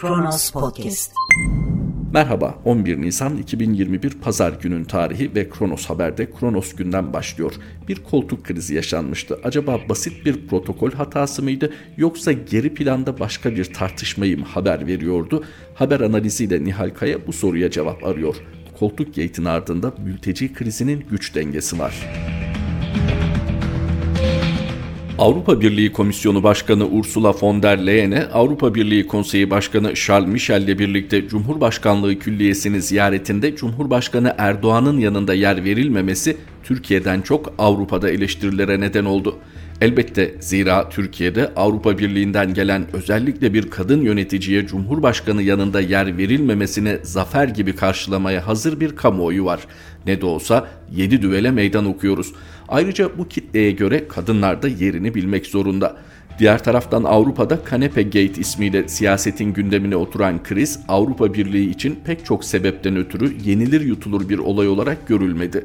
Kronos Podcast. Merhaba, 11 Nisan 2021 Pazar günün tarihi ve Kronos Haber'de Kronos günden başlıyor. Bir koltuk krizi yaşanmıştı. Acaba basit bir protokol hatası mıydı yoksa geri planda başka bir tartışmayı mı haber veriyordu? Haber analiziyle Nihal Kaya bu soruya cevap arıyor. Koltuk gate'in ardında mülteci krizinin güç dengesi var. Avrupa Birliği Komisyonu Başkanı Ursula von der Leyen'e Avrupa Birliği Konseyi Başkanı Charles Michel ile birlikte Cumhurbaşkanlığı Külliyesi'ni ziyaretinde Cumhurbaşkanı Erdoğan'ın yanında yer verilmemesi Türkiye'den çok Avrupa'da eleştirilere neden oldu. Elbette zira Türkiye'de Avrupa Birliği'nden gelen özellikle bir kadın yöneticiye Cumhurbaşkanı yanında yer verilmemesine zafer gibi karşılamaya hazır bir kamuoyu var. Ne de olsa 7 düvele meydan okuyoruz. Ayrıca bu kitleye göre kadınlar da yerini bilmek zorunda. Diğer taraftan Avrupa'da Kanepe Gate ismiyle siyasetin gündemine oturan kriz Avrupa Birliği için pek çok sebepten ötürü yenilir yutulur bir olay olarak görülmedi.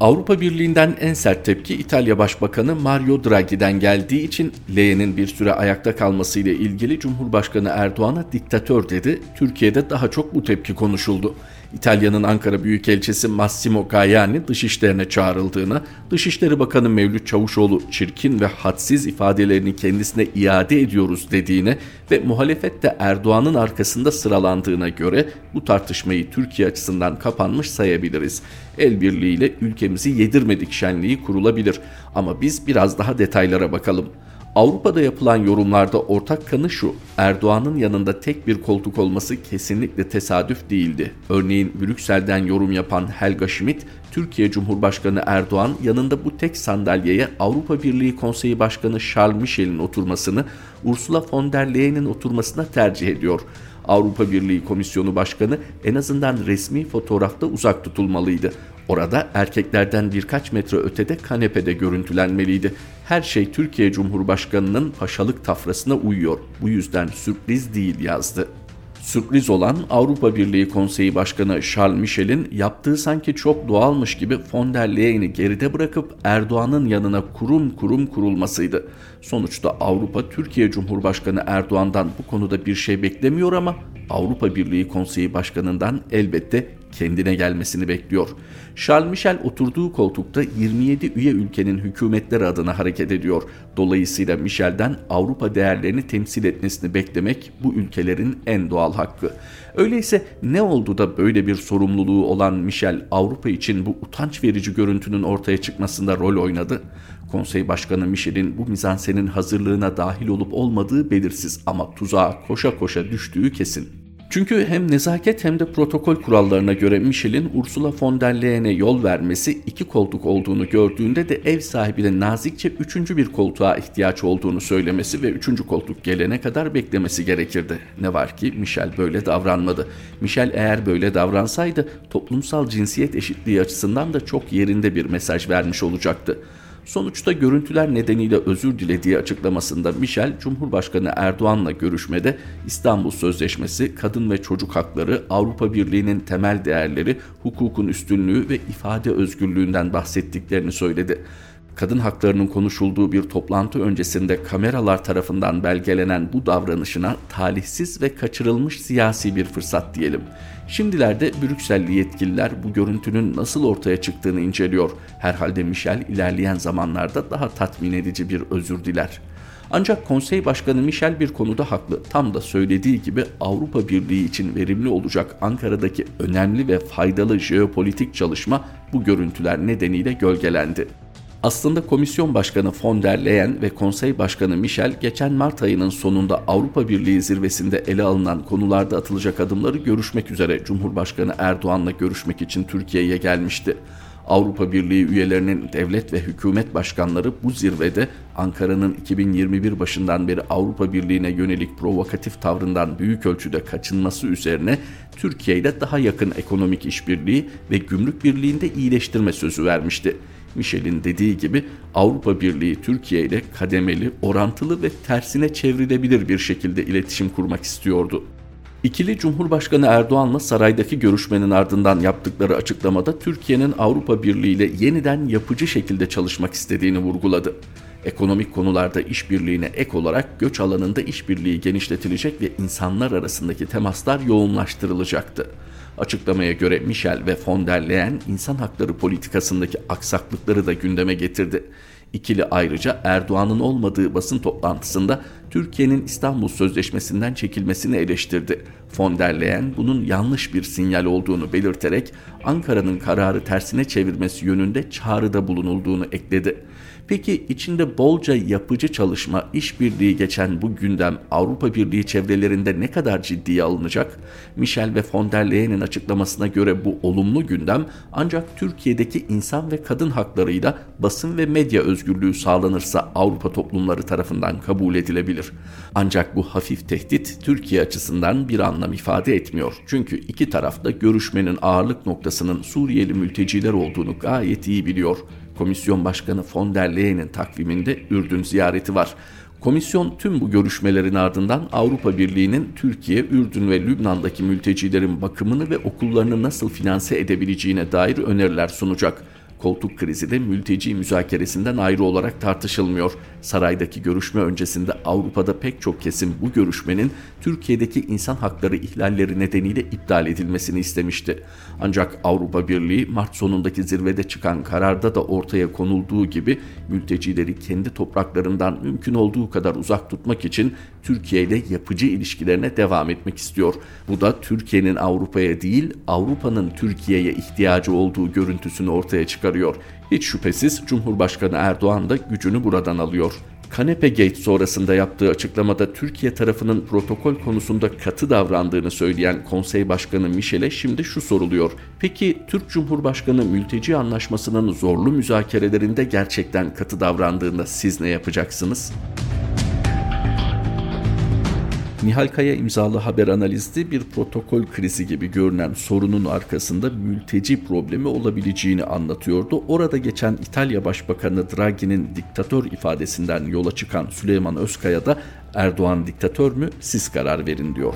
Avrupa Birliği'nden en sert tepki İtalya Başbakanı Mario Draghi'den geldiği için Leyen'in bir süre ayakta kalmasıyla ilgili Cumhurbaşkanı Erdoğan'a diktatör dedi. Türkiye'de daha çok bu tepki konuşuldu. İtalya'nın Ankara Büyükelçisi Massimo Gaiani dışişlerine çağrıldığını, Dışişleri Bakanı Mevlüt Çavuşoğlu çirkin ve hadsiz ifadelerini kendisine iade ediyoruz dediğine ve muhalefette Erdoğan'ın arkasında sıralandığına göre bu tartışmayı Türkiye açısından kapanmış sayabiliriz. El birliğiyle ülkemizi yedirmedik şenliği kurulabilir ama biz biraz daha detaylara bakalım. Avrupa'da yapılan yorumlarda ortak kanı şu, Erdoğan'ın yanında tek bir koltuk olması kesinlikle tesadüf değildi. Örneğin Brüksel'den yorum yapan Helga Schmidt, Türkiye Cumhurbaşkanı Erdoğan yanında bu tek sandalyeye Avrupa Birliği Konseyi Başkanı Charles Michel'in oturmasını Ursula von der Leyen'in oturmasına tercih ediyor. Avrupa Birliği Komisyonu Başkanı en azından resmi fotoğrafta uzak tutulmalıydı. Orada erkeklerden birkaç metre ötede kanepede görüntülenmeliydi. Her şey Türkiye Cumhurbaşkanı'nın paşalık tafrasına uyuyor. Bu yüzden sürpriz değil yazdı. Sürpriz olan Avrupa Birliği Konseyi Başkanı Charles Michel'in yaptığı sanki çok doğalmış gibi von der Leyen'i geride bırakıp Erdoğan'ın yanına kurum kurum kurulmasıydı. Sonuçta Avrupa Türkiye Cumhurbaşkanı Erdoğan'dan bu konuda bir şey beklemiyor ama Avrupa Birliği Konseyi Başkanı'ndan elbette kendine gelmesini bekliyor. Charles Michel oturduğu koltukta 27 üye ülkenin hükümetleri adına hareket ediyor. Dolayısıyla Michel'den Avrupa değerlerini temsil etmesini beklemek bu ülkelerin en doğal hakkı. Öyleyse ne oldu da böyle bir sorumluluğu olan Michel Avrupa için bu utanç verici görüntünün ortaya çıkmasında rol oynadı? Konsey Başkanı Michel'in bu mizansenin hazırlığına dahil olup olmadığı belirsiz ama tuzağa koşa koşa düştüğü kesin. Çünkü hem nezaket hem de protokol kurallarına göre Michel'in Ursula von der Leyen'e yol vermesi iki koltuk olduğunu gördüğünde de ev sahibine nazikçe üçüncü bir koltuğa ihtiyaç olduğunu söylemesi ve üçüncü koltuk gelene kadar beklemesi gerekirdi. Ne var ki Michel böyle davranmadı. Michel eğer böyle davransaydı toplumsal cinsiyet eşitliği açısından da çok yerinde bir mesaj vermiş olacaktı. Sonuçta görüntüler nedeniyle özür dilediği açıklamasında Michel, Cumhurbaşkanı Erdoğan'la görüşmede İstanbul Sözleşmesi, kadın ve çocuk hakları, Avrupa Birliği'nin temel değerleri, hukukun üstünlüğü ve ifade özgürlüğünden bahsettiklerini söyledi kadın haklarının konuşulduğu bir toplantı öncesinde kameralar tarafından belgelenen bu davranışına talihsiz ve kaçırılmış siyasi bir fırsat diyelim. Şimdilerde Brükselli yetkililer bu görüntünün nasıl ortaya çıktığını inceliyor. Herhalde Michel ilerleyen zamanlarda daha tatmin edici bir özür diler. Ancak konsey başkanı Michel bir konuda haklı. Tam da söylediği gibi Avrupa Birliği için verimli olacak Ankara'daki önemli ve faydalı jeopolitik çalışma bu görüntüler nedeniyle gölgelendi. Aslında komisyon başkanı von der Leyen ve konsey başkanı Michel geçen Mart ayının sonunda Avrupa Birliği zirvesinde ele alınan konularda atılacak adımları görüşmek üzere Cumhurbaşkanı Erdoğan'la görüşmek için Türkiye'ye gelmişti. Avrupa Birliği üyelerinin devlet ve hükümet başkanları bu zirvede Ankara'nın 2021 başından beri Avrupa Birliği'ne yönelik provokatif tavrından büyük ölçüde kaçınması üzerine Türkiye ile daha yakın ekonomik işbirliği ve gümrük birliğinde iyileştirme sözü vermişti. Michel'in dediği gibi Avrupa Birliği Türkiye ile kademeli, orantılı ve tersine çevrilebilir bir şekilde iletişim kurmak istiyordu. İkili Cumhurbaşkanı Erdoğan'la saraydaki görüşmenin ardından yaptıkları açıklamada Türkiye'nin Avrupa Birliği ile yeniden yapıcı şekilde çalışmak istediğini vurguladı. Ekonomik konularda işbirliğine ek olarak göç alanında işbirliği genişletilecek ve insanlar arasındaki temaslar yoğunlaştırılacaktı. Açıklamaya göre Michel ve von der Leyen insan hakları politikasındaki aksaklıkları da gündeme getirdi. İkili ayrıca Erdoğan'ın olmadığı basın toplantısında Türkiye'nin İstanbul Sözleşmesi'nden çekilmesini eleştirdi. Von der Leyen bunun yanlış bir sinyal olduğunu belirterek Ankara'nın kararı tersine çevirmesi yönünde çağrıda bulunulduğunu ekledi. Peki içinde bolca yapıcı çalışma, işbirliği geçen bu gündem Avrupa Birliği çevrelerinde ne kadar ciddiye alınacak? Michel ve von der Leyen'in açıklamasına göre bu olumlu gündem ancak Türkiye'deki insan ve kadın haklarıyla basın ve medya özgürlüğü sağlanırsa Avrupa toplumları tarafından kabul edilebilir. Ancak bu hafif tehdit Türkiye açısından bir anlam ifade etmiyor. Çünkü iki tarafta görüşmenin ağırlık noktasının Suriyeli mülteciler olduğunu gayet iyi biliyor. Komisyon Başkanı von der Leyen'in takviminde Ürdün ziyareti var. Komisyon tüm bu görüşmelerin ardından Avrupa Birliği'nin Türkiye, Ürdün ve Lübnan'daki mültecilerin bakımını ve okullarını nasıl finanse edebileceğine dair öneriler sunacak. Koltuk krizi de mülteci müzakeresinden ayrı olarak tartışılmıyor. Saraydaki görüşme öncesinde Avrupa'da pek çok kesim bu görüşmenin Türkiye'deki insan hakları ihlalleri nedeniyle iptal edilmesini istemişti. Ancak Avrupa Birliği Mart sonundaki zirvede çıkan kararda da ortaya konulduğu gibi mültecileri kendi topraklarından mümkün olduğu kadar uzak tutmak için Türkiye ile yapıcı ilişkilerine devam etmek istiyor. Bu da Türkiye'nin Avrupa'ya değil Avrupa'nın Türkiye'ye ihtiyacı olduğu görüntüsünü ortaya çıkarıyor. Hiç şüphesiz Cumhurbaşkanı Erdoğan da gücünü buradan alıyor. Kanepe Gate sonrasında yaptığı açıklamada Türkiye tarafının protokol konusunda katı davrandığını söyleyen Konsey Başkanı Michel'e şimdi şu soruluyor. Peki Türk Cumhurbaşkanı mülteci anlaşmasının zorlu müzakerelerinde gerçekten katı davrandığında siz ne yapacaksınız? Nihal Kaya imzalı haber analizde bir protokol krizi gibi görünen sorunun arkasında mülteci problemi olabileceğini anlatıyordu. Orada geçen İtalya Başbakanı Draghi'nin diktatör ifadesinden yola çıkan Süleyman Özkaya da Erdoğan diktatör mü siz karar verin diyor.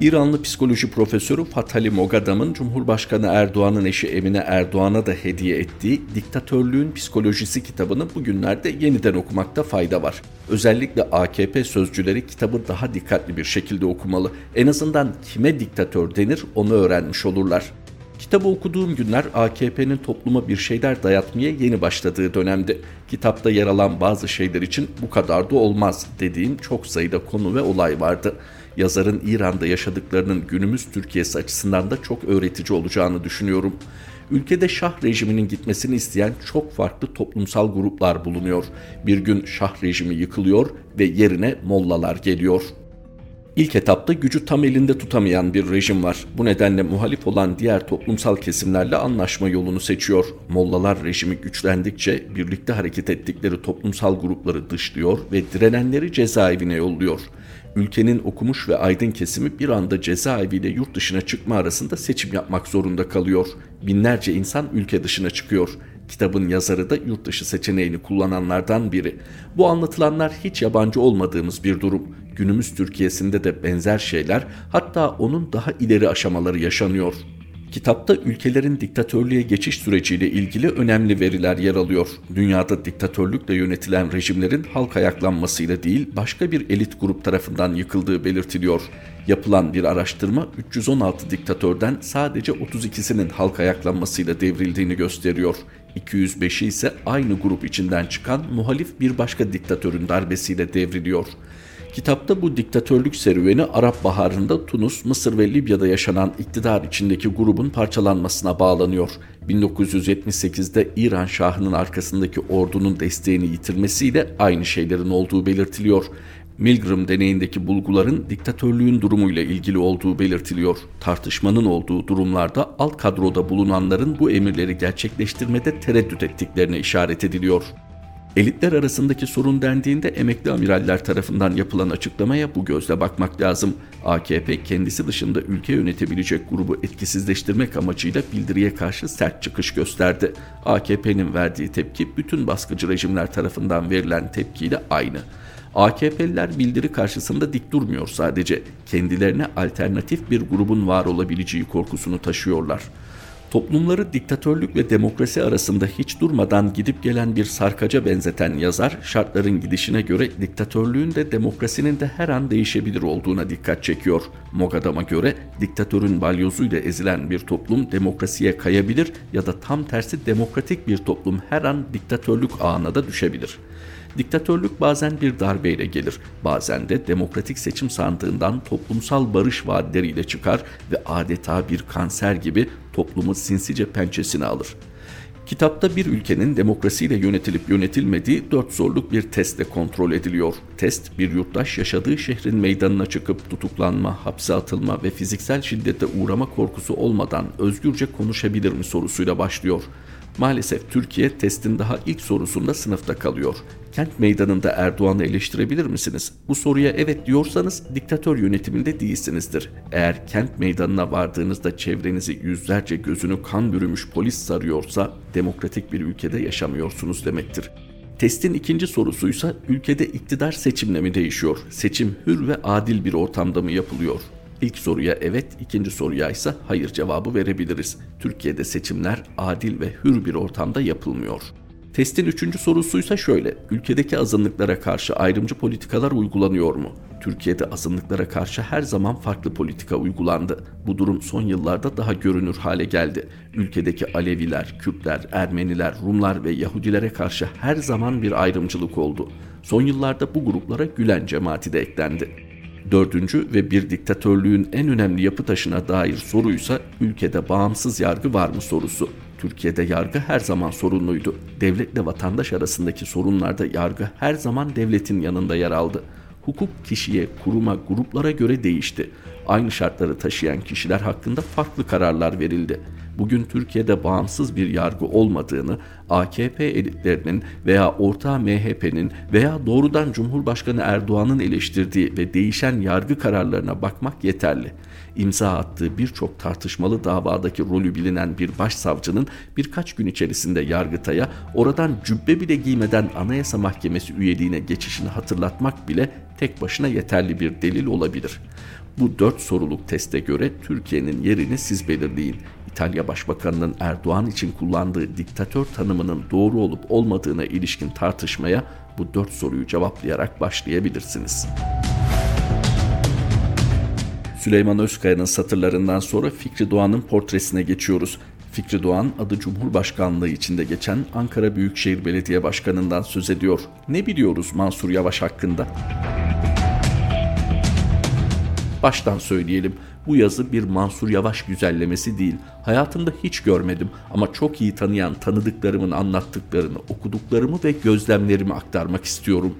İranlı psikoloji profesörü Fatali Mogadam'ın Cumhurbaşkanı Erdoğan'ın eşi Emine Erdoğan'a da hediye ettiği Diktatörlüğün Psikolojisi kitabını bugünlerde yeniden okumakta fayda var. Özellikle AKP sözcüleri kitabı daha dikkatli bir şekilde okumalı. En azından kime diktatör denir onu öğrenmiş olurlar. Kitabı okuduğum günler AKP'nin topluma bir şeyler dayatmaya yeni başladığı dönemdi. Kitapta yer alan bazı şeyler için bu kadar da olmaz dediğim çok sayıda konu ve olay vardı yazarın İran'da yaşadıklarının günümüz Türkiye'si açısından da çok öğretici olacağını düşünüyorum. Ülkede Şah rejiminin gitmesini isteyen çok farklı toplumsal gruplar bulunuyor. Bir gün Şah rejimi yıkılıyor ve yerine mollalar geliyor. İlk etapta gücü tam elinde tutamayan bir rejim var. Bu nedenle muhalif olan diğer toplumsal kesimlerle anlaşma yolunu seçiyor. Mollalar rejimi güçlendikçe birlikte hareket ettikleri toplumsal grupları dışlıyor ve direnenleri cezaevine yolluyor ülkenin okumuş ve aydın kesimi bir anda cezaeviyle yurt dışına çıkma arasında seçim yapmak zorunda kalıyor. Binlerce insan ülke dışına çıkıyor. Kitabın yazarı da yurt dışı seçeneğini kullananlardan biri. Bu anlatılanlar hiç yabancı olmadığımız bir durum. Günümüz Türkiye'sinde de benzer şeyler hatta onun daha ileri aşamaları yaşanıyor. Kitapta ülkelerin diktatörlüğe geçiş süreciyle ilgili önemli veriler yer alıyor. Dünyada diktatörlükle yönetilen rejimlerin halk ayaklanmasıyla değil başka bir elit grup tarafından yıkıldığı belirtiliyor. Yapılan bir araştırma 316 diktatörden sadece 32'sinin halk ayaklanmasıyla devrildiğini gösteriyor. 205'i ise aynı grup içinden çıkan muhalif bir başka diktatörün darbesiyle devriliyor. Kitapta bu diktatörlük serüveni Arap Baharı'nda Tunus, Mısır ve Libya'da yaşanan iktidar içindeki grubun parçalanmasına bağlanıyor. 1978'de İran Şahı'nın arkasındaki ordunun desteğini yitirmesiyle aynı şeylerin olduğu belirtiliyor. Milgram deneyindeki bulguların diktatörlüğün durumuyla ilgili olduğu belirtiliyor. Tartışmanın olduğu durumlarda alt kadroda bulunanların bu emirleri gerçekleştirmede tereddüt ettiklerine işaret ediliyor. Elitler arasındaki sorun dendiğinde emekli amiraller tarafından yapılan açıklamaya bu gözle bakmak lazım. AKP kendisi dışında ülke yönetebilecek grubu etkisizleştirmek amacıyla bildiriye karşı sert çıkış gösterdi. AKP'nin verdiği tepki bütün baskıcı rejimler tarafından verilen tepkiyle aynı. AKP'liler bildiri karşısında dik durmuyor sadece. Kendilerine alternatif bir grubun var olabileceği korkusunu taşıyorlar. Toplumları diktatörlük ve demokrasi arasında hiç durmadan gidip gelen bir sarkaca benzeten yazar, şartların gidişine göre diktatörlüğün de demokrasinin de her an değişebilir olduğuna dikkat çekiyor. Mogadam'a göre diktatörün balyozuyla ezilen bir toplum demokrasiye kayabilir ya da tam tersi demokratik bir toplum her an diktatörlük ağına da düşebilir. Diktatörlük bazen bir darbeyle gelir, bazen de demokratik seçim sandığından toplumsal barış vaatleriyle çıkar ve adeta bir kanser gibi toplumu sinsice pençesine alır. Kitapta bir ülkenin demokrasiyle yönetilip yönetilmediği dört zorluk bir testle kontrol ediliyor. Test bir yurttaş yaşadığı şehrin meydanına çıkıp tutuklanma, hapse atılma ve fiziksel şiddete uğrama korkusu olmadan özgürce konuşabilir mi sorusuyla başlıyor. Maalesef Türkiye testin daha ilk sorusunda sınıfta kalıyor. Kent meydanında Erdoğan'ı eleştirebilir misiniz? Bu soruya evet diyorsanız diktatör yönetiminde değilsinizdir. Eğer kent meydanına vardığınızda çevrenizi yüzlerce gözünü kan bürümüş polis sarıyorsa demokratik bir ülkede yaşamıyorsunuz demektir. Testin ikinci sorusuysa ülkede iktidar seçimle mi değişiyor? Seçim hür ve adil bir ortamda mı yapılıyor? İlk soruya evet, ikinci soruya ise hayır cevabı verebiliriz. Türkiye'de seçimler adil ve hür bir ortamda yapılmıyor. Testin üçüncü sorusuysa şöyle, ülkedeki azınlıklara karşı ayrımcı politikalar uygulanıyor mu? Türkiye'de azınlıklara karşı her zaman farklı politika uygulandı. Bu durum son yıllarda daha görünür hale geldi. Ülkedeki Aleviler, Kürtler, Ermeniler, Rumlar ve Yahudilere karşı her zaman bir ayrımcılık oldu. Son yıllarda bu gruplara Gülen cemaati de eklendi. Dördüncü ve bir diktatörlüğün en önemli yapı taşına dair soruysa ülkede bağımsız yargı var mı sorusu. Türkiye'de yargı her zaman sorunluydu. Devletle vatandaş arasındaki sorunlarda yargı her zaman devletin yanında yer aldı. Hukuk kişiye, kuruma, gruplara göre değişti. Aynı şartları taşıyan kişiler hakkında farklı kararlar verildi bugün Türkiye'de bağımsız bir yargı olmadığını, AKP elitlerinin veya ortağı MHP'nin veya doğrudan Cumhurbaşkanı Erdoğan'ın eleştirdiği ve değişen yargı kararlarına bakmak yeterli. İmza attığı birçok tartışmalı davadaki rolü bilinen bir başsavcının birkaç gün içerisinde Yargıtay'a oradan cübbe bile giymeden Anayasa Mahkemesi üyeliğine geçişini hatırlatmak bile tek başına yeterli bir delil olabilir. Bu dört soruluk teste göre Türkiye'nin yerini siz belirleyin. İtalya Başbakanı'nın Erdoğan için kullandığı diktatör tanımının doğru olup olmadığına ilişkin tartışmaya bu dört soruyu cevaplayarak başlayabilirsiniz. Süleyman Özkaya'nın satırlarından sonra Fikri Doğan'ın portresine geçiyoruz. Fikri Doğan adı Cumhurbaşkanlığı içinde geçen Ankara Büyükşehir Belediye Başkanı'ndan söz ediyor. Ne biliyoruz Mansur Yavaş hakkında? Baştan söyleyelim. Bu yazı bir Mansur Yavaş güzellemesi değil. Hayatımda hiç görmedim ama çok iyi tanıyan tanıdıklarımın anlattıklarını, okuduklarımı ve gözlemlerimi aktarmak istiyorum.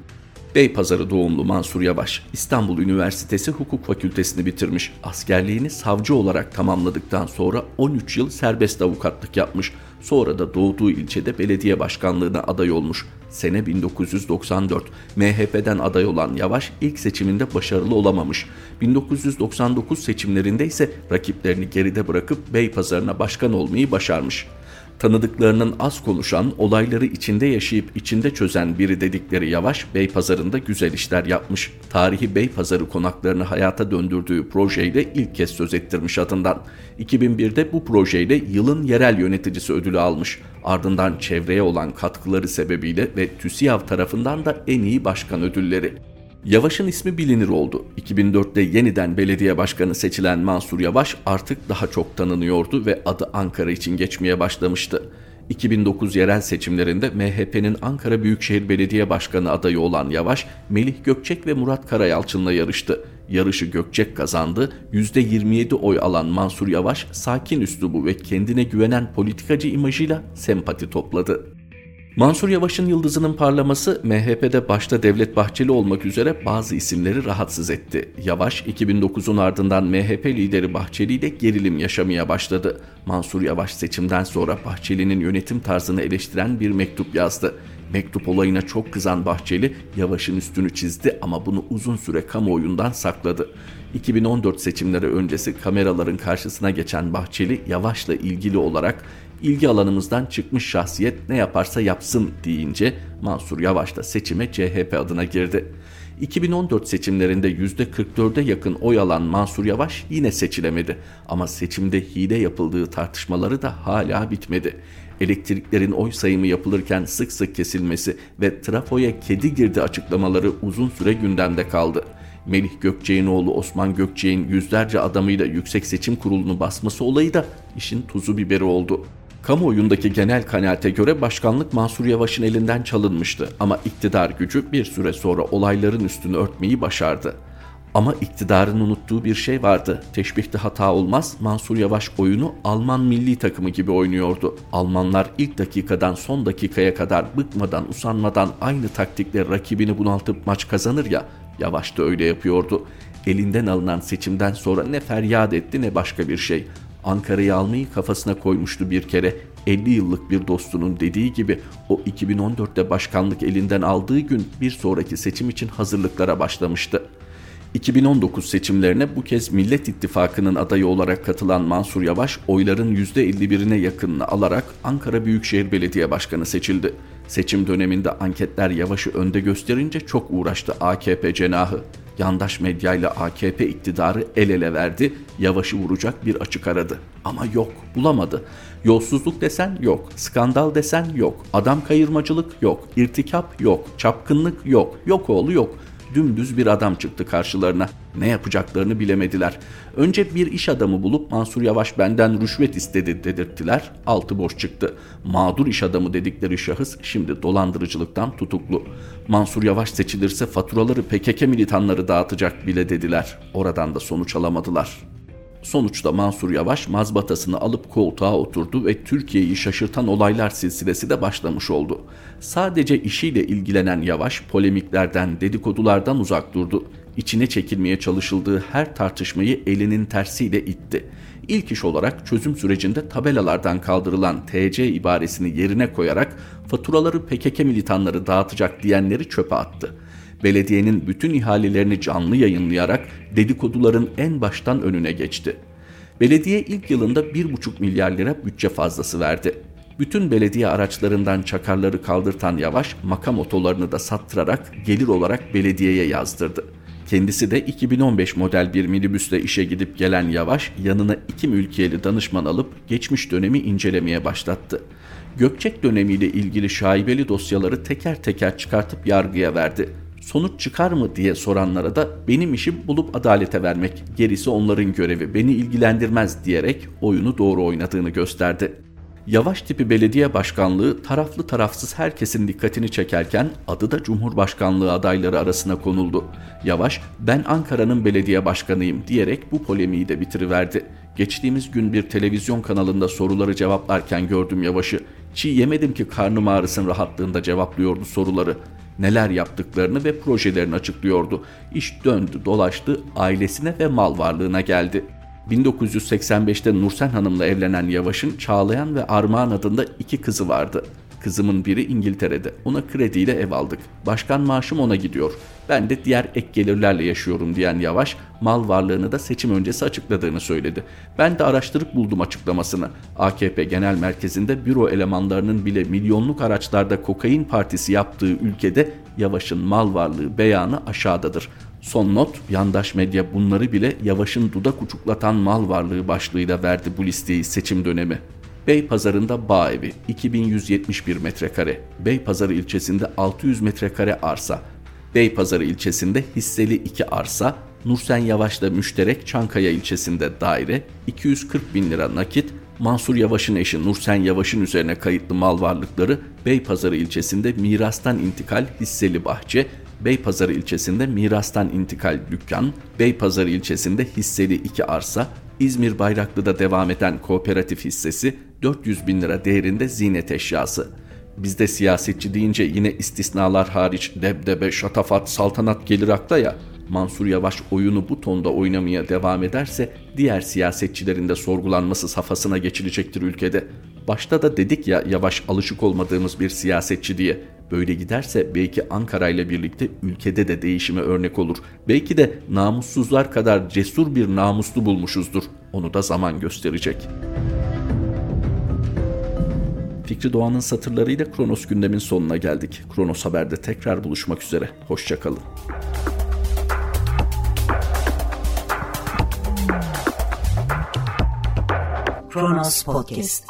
Beypazarı doğumlu Mansur Yavaş, İstanbul Üniversitesi Hukuk Fakültesini bitirmiş. Askerliğini savcı olarak tamamladıktan sonra 13 yıl serbest avukatlık yapmış. Sonra da doğduğu ilçede belediye başkanlığına aday olmuş. Sene 1994. MHP'den aday olan Yavaş ilk seçiminde başarılı olamamış. 1999 seçimlerinde ise rakiplerini geride bırakıp Beypazarı'na başkan olmayı başarmış tanıdıklarının az konuşan, olayları içinde yaşayıp içinde çözen biri dedikleri Yavaş, Beypazarı'nda güzel işler yapmış. Tarihi Beypazarı konaklarını hayata döndürdüğü projeyle ilk kez söz ettirmiş adından. 2001'de bu projeyle yılın yerel yöneticisi ödülü almış. Ardından çevreye olan katkıları sebebiyle ve TÜSİAV tarafından da en iyi başkan ödülleri. Yavaş'ın ismi bilinir oldu. 2004'te yeniden belediye başkanı seçilen Mansur Yavaş artık daha çok tanınıyordu ve adı Ankara için geçmeye başlamıştı. 2009 yerel seçimlerinde MHP'nin Ankara Büyükşehir Belediye Başkanı adayı olan Yavaş, Melih Gökçek ve Murat Karayalçın'la yarıştı. Yarışı Gökçek kazandı, %27 oy alan Mansur Yavaş, sakin üslubu ve kendine güvenen politikacı imajıyla sempati topladı. Mansur Yavaş'ın yıldızının parlaması MHP'de başta Devlet Bahçeli olmak üzere bazı isimleri rahatsız etti. Yavaş 2009'un ardından MHP lideri Bahçeli ile gerilim yaşamaya başladı. Mansur Yavaş seçimden sonra Bahçeli'nin yönetim tarzını eleştiren bir mektup yazdı. Mektup olayına çok kızan Bahçeli Yavaş'ın üstünü çizdi ama bunu uzun süre kamuoyundan sakladı. 2014 seçimleri öncesi kameraların karşısına geçen Bahçeli Yavaş'la ilgili olarak ilgi alanımızdan çıkmış şahsiyet ne yaparsa yapsın deyince Mansur Yavaş da seçime CHP adına girdi. 2014 seçimlerinde %44'e yakın oy alan Mansur Yavaş yine seçilemedi. Ama seçimde hile yapıldığı tartışmaları da hala bitmedi. Elektriklerin oy sayımı yapılırken sık sık kesilmesi ve trafoya kedi girdi açıklamaları uzun süre gündemde kaldı. Melih Gökçek'in oğlu Osman Gökçek'in yüzlerce adamıyla Yüksek Seçim Kurulu'nu basması olayı da işin tuzu biberi oldu. Kamuoyundaki genel kanaate göre başkanlık Mansur Yavaş'ın elinden çalınmıştı ama iktidar gücü bir süre sonra olayların üstünü örtmeyi başardı. Ama iktidarın unuttuğu bir şey vardı. Teşbihte hata olmaz. Mansur Yavaş oyunu Alman milli takımı gibi oynuyordu. Almanlar ilk dakikadan son dakikaya kadar bıkmadan, usanmadan aynı taktikle rakibini bunaltıp maç kazanır ya. Yavaş da öyle yapıyordu. Elinden alınan seçimden sonra ne feryat etti ne başka bir şey. Ankara'yı almayı kafasına koymuştu bir kere. 50 yıllık bir dostunun dediği gibi o 2014'te başkanlık elinden aldığı gün bir sonraki seçim için hazırlıklara başlamıştı. 2019 seçimlerine bu kez Millet İttifakı'nın adayı olarak katılan Mansur Yavaş oyların %51'ine yakınını alarak Ankara Büyükşehir Belediye Başkanı seçildi. Seçim döneminde anketler Yavaş'ı önde gösterince çok uğraştı AKP cenahı. Yandaş medyayla AKP iktidarı el ele verdi, Yavaş'ı vuracak bir açık aradı. Ama yok, bulamadı. Yolsuzluk desen yok, skandal desen yok, adam kayırmacılık yok, irtikap yok, çapkınlık yok, yok oğlu yok dümdüz bir adam çıktı karşılarına. Ne yapacaklarını bilemediler. Önce bir iş adamı bulup Mansur Yavaş benden rüşvet istedi dedirttiler. Altı boş çıktı. Mağdur iş adamı dedikleri şahıs şimdi dolandırıcılıktan tutuklu. Mansur Yavaş seçilirse faturaları PKK militanları dağıtacak bile dediler. Oradan da sonuç alamadılar. Sonuçta Mansur Yavaş mazbatasını alıp koltuğa oturdu ve Türkiye'yi şaşırtan olaylar silsilesi de başlamış oldu. Sadece işiyle ilgilenen Yavaş polemiklerden, dedikodulardan uzak durdu. İçine çekilmeye çalışıldığı her tartışmayı elinin tersiyle itti. İlk iş olarak çözüm sürecinde tabelalardan kaldırılan TC ibaresini yerine koyarak faturaları PKK militanları dağıtacak diyenleri çöpe attı belediyenin bütün ihalelerini canlı yayınlayarak dedikoduların en baştan önüne geçti. Belediye ilk yılında 1,5 milyar lira bütçe fazlası verdi. Bütün belediye araçlarından çakarları kaldırtan Yavaş makam otolarını da sattırarak gelir olarak belediyeye yazdırdı. Kendisi de 2015 model bir minibüsle işe gidip gelen Yavaş yanına iki mülkiyeli danışman alıp geçmiş dönemi incelemeye başlattı. Gökçek dönemiyle ilgili şaibeli dosyaları teker teker çıkartıp yargıya verdi sonuç çıkar mı diye soranlara da benim işim bulup adalete vermek, gerisi onların görevi, beni ilgilendirmez diyerek oyunu doğru oynadığını gösterdi. Yavaş tipi belediye başkanlığı taraflı tarafsız herkesin dikkatini çekerken adı da Cumhurbaşkanlığı adayları arasına konuldu. Yavaş ben Ankara'nın belediye başkanıyım diyerek bu polemiği de bitiriverdi. Geçtiğimiz gün bir televizyon kanalında soruları cevaplarken gördüm Yavaş'ı. Çiğ yemedim ki karnım ağrısın rahatlığında cevaplıyordu soruları neler yaptıklarını ve projelerini açıklıyordu. İş döndü dolaştı ailesine ve mal varlığına geldi. 1985'te Nursen Hanım'la evlenen Yavaş'ın Çağlayan ve Armağan adında iki kızı vardı. Kızımın biri İngiltere'de. Ona krediyle ev aldık. Başkan maaşım ona gidiyor. Ben de diğer ek gelirlerle yaşıyorum diyen Yavaş, mal varlığını da seçim öncesi açıkladığını söyledi. Ben de araştırıp buldum açıklamasını. AKP Genel Merkezi'nde büro elemanlarının bile milyonluk araçlarda kokain partisi yaptığı ülkede Yavaş'ın mal varlığı beyanı aşağıdadır. Son not, yandaş medya bunları bile Yavaş'ın dudak uçuklatan mal varlığı başlığıyla verdi bu listeyi seçim dönemi. Beypazarı'nda bağ evi 2171 metrekare, Beypazarı ilçesinde 600 metrekare arsa, Beypazarı ilçesinde hisseli 2 arsa, Nursen Yavaş'ta müşterek Çankaya ilçesinde daire, 240 bin lira nakit, Mansur Yavaş'ın eşi Nursen Yavaş'ın üzerine kayıtlı mal varlıkları Beypazarı ilçesinde mirastan intikal hisseli bahçe, Beypazarı ilçesinde mirastan intikal dükkan, Beypazarı ilçesinde hisseli 2 arsa, İzmir Bayraklı'da devam eden kooperatif hissesi 400 bin lira değerinde ziynet eşyası. Bizde siyasetçi deyince yine istisnalar hariç debdebe, şatafat, saltanat gelir akla ya. Mansur Yavaş oyunu bu tonda oynamaya devam ederse diğer siyasetçilerin de sorgulanması safhasına geçilecektir ülkede. Başta da dedik ya Yavaş alışık olmadığımız bir siyasetçi diye. Böyle giderse belki Ankara ile birlikte ülkede de değişime örnek olur. Belki de namussuzlar kadar cesur bir namuslu bulmuşuzdur. Onu da zaman gösterecek. Fikri Doğan'ın satırlarıyla Kronos gündemin sonuna geldik. Kronos Haber'de tekrar buluşmak üzere. Hoşçakalın. Kronos Podcast